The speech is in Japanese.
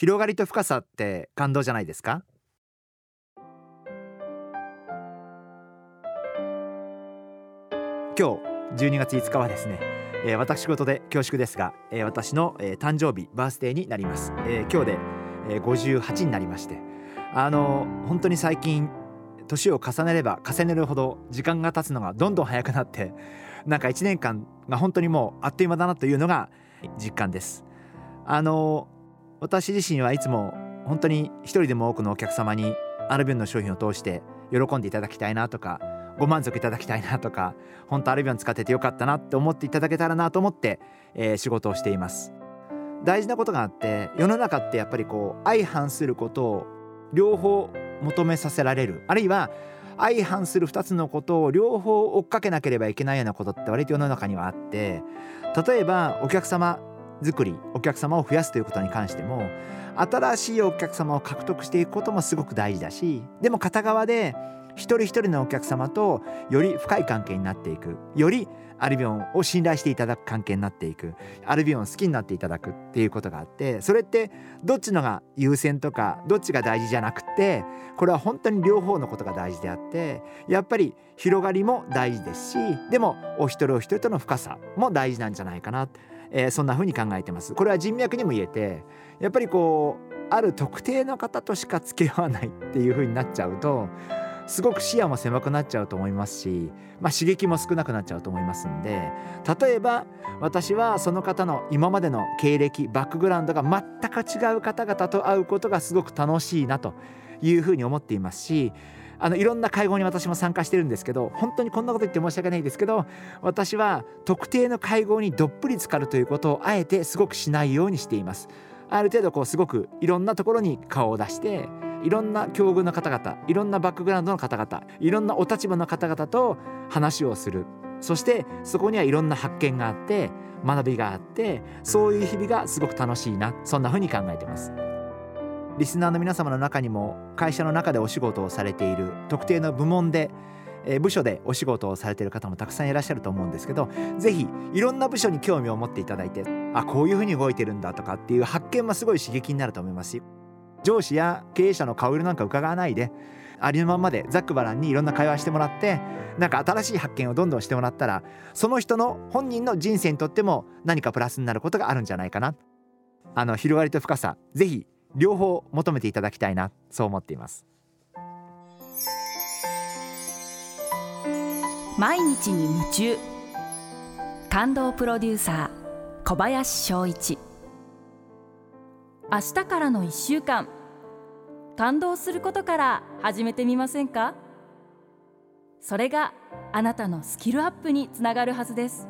広がりと深さって感動じゃないですか？今日12月5日はですね、えー、私事で恐縮ですが、えー、私の、えー、誕生日バースデーになります、えー、今日で、えー、58になりましてあの本当に最近年を重ねれば重ねるほど時間が経つのがどんどん早くなってなんか1年間が本当にもうあっという間だなというのが実感です。あの私自身はいつも本当に一人でも多くのお客様にアルビオンの商品を通して喜んでいただきたいなとかご満足いただきたいなとか本当アルビオン使っててよかったなって思っていただけたらなと思って、えー、仕事をしています。大事なことがあって世の中ってやっぱりこう相反することを両方求めさせられる。あるいは相反する2つのことを両方追っかけなければいけないようなことって割と世の中にはあって例えばお客様作りお客様を増やすということに関しても新しいお客様を獲得していくこともすごく大事だしでも片側で一人一人のお客様とより深い関係になっていく。よりアルビオンを信頼していただく関係になっていく。アルビオンを好きになっていただく。っていうことがあってそれってどっちのが優先とかどっちが大事じゃなくてこれは本当に両方のことが大事であってやっぱり広がりも大事ですしでもお一人お一人との深さも大事なんじゃないかな、えー、そんな風に考えてます。これは人脈にも言えてやっぱりこうある特定の方としか付き合わないっていう風になっちゃうとすごく視野も狭くなっちゃうと思いますし、まあ、刺激も少なくなっちゃうと思いますんで例えば私はその方の今までの経歴バックグラウンドが全く違う方々と会うことがすごく楽しいなというふうに思っていますしあのいろんな会合に私も参加してるんですけど本当にこんなこと言って申し訳ないですけど私は特定の会合にどっぷり浸かるということをあえてすごくしないようにしています。ある程度こうすごくいろんなところに顔を出していろんな境遇の方々いろんなバックグラウンドの方々いろんなお立場の方々と話をするそしてそこにはいろんな発見があって学びがあってそういう日々がすごく楽しいなそんな風に考えてますリスナーの皆様の中にも会社の中でお仕事をされている特定の部門で部署でお仕事をされている方もたくさんいらっしゃると思うんですけど是非いろんな部署に興味を持っていただいてあこういうふうに動いてるんだとかっていう発見もすごい刺激になると思いますし上司や経営者の顔色なんか伺わないでありのままでざっくばらんにいろんな会話してもらってなんか新しい発見をどんどんしてもらったらその人の本人の人生にとっても何かプラスになることがあるんじゃないかな。あの広がりと深さぜひ両方求めていただきたいなそう思っています。毎日に夢中。感動プロデューサー小林翔一。明日からの1週間。感動することから始めてみませんか？それがあなたのスキルアップにつながるはずです。